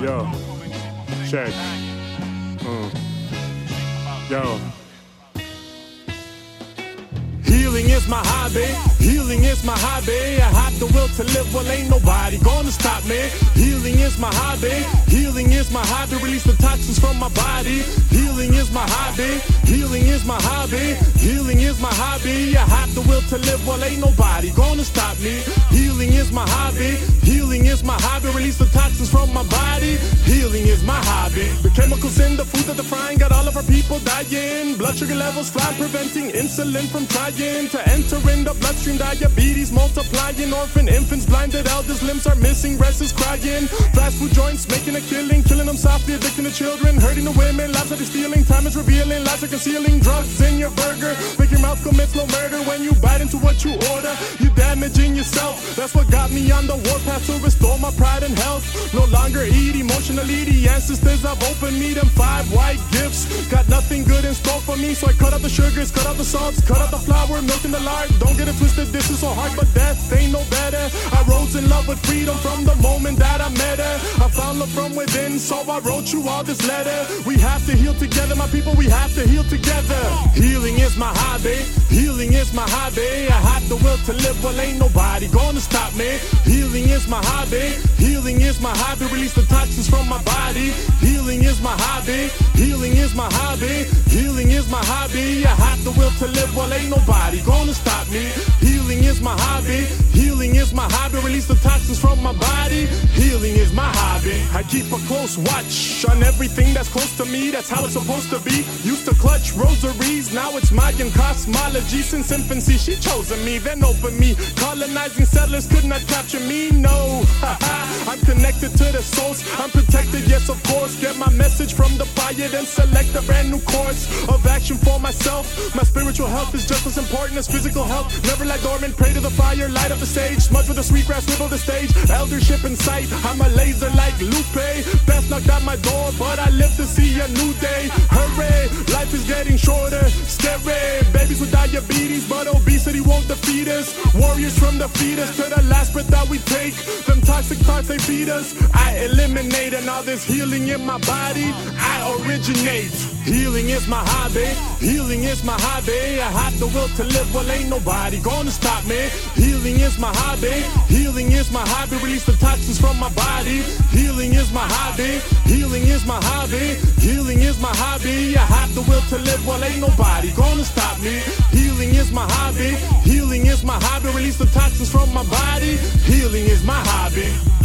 yo. Check. Uh. Yo. Healing is my hobby. Healing is my hobby. I have the will to live. Well, ain't nobody gonna stop me. Healing is my hobby. Healing is my hobby. Release the toxins from my body. Healing is my hobby. Healing is my hobby. Healing is my hobby. I have the will to live. Well, ain't nobody gonna stop me. Healing is my hobby. Is my hobby. Release the toxins from my body. Healing is my hobby. The chemicals in the food that they're frying got all of our people dying. Blood sugar levels fly, preventing insulin from trying to enter in the bloodstream. Diabetes multiplying. Orphan infants, blinded elders, limbs are missing, rest is crying. Fast food joints making a killing, killing them softly, addicting the children, hurting the women. Lives are stealing, time revealing, lies are concealing. Drugs in your burger, make your mouth commits no murder when you bite into what you order. You're damaging yourself. That's what got me on the warpath to restore my pride and health. No longer eat emotionally. The ancestors have opened me them five white gifts. Got nothing good in store for me, so I cut out the sugars, cut out the salts, cut out the flour, milk in the lard. Don't get it twisted, this is so hard, but death ain't no in love with freedom from the moment that I met her. I found love from within, so I wrote you all this letter. We have to heal together, my people, we have to heal together. Healing is my hobby, healing is my hobby. The will to live, well, ain't nobody gonna stop me. Healing is my hobby, healing is my hobby. Release the toxins from my body. Healing is my hobby, healing is my hobby, healing is my hobby. I have the will to live, well, ain't nobody gonna stop me. Healing is my hobby, healing is my hobby. Release the toxins from my body. Healing is my hobby. I keep a close watch on everything that's close to me. That's how it's supposed to be. Used to clutch rosaries, now it's Mayan cosmology. Since infancy, she chosen me, then open me. Colonizing settlers could not capture me. No, I'm connected to the source. I'm protected, yes, of course. Get my message from the fire, then select a brand new course of action for myself. My spiritual health is just as important as physical health. Never lie dormant, pray to the fire, light up the stage. Smudge with the sweet grass, riddle the stage. Eldership in sight, I'm a laser like Lupe. Best knocked out my door, but I live to see a new day. Hooray, life is getting shorter, scary. Diabetes, but obesity won't defeat us. Warriors from the fetus to the last breath that we take. Them toxic thoughts they feed us. I eliminate, and all this healing in my body, I originate. Healing is my hobby, healing is my hobby. I have the will to live, well, ain't nobody gonna stop me. Healing is my hobby, healing is my hobby. Release the toxins from my body. Healing is my hobby, healing is my hobby, healing is my hobby. I have the will to live, well, ain't nobody gonna stop me. Healing is my hobby, healing is my hobby. Release the toxins from my body. Healing is my hobby.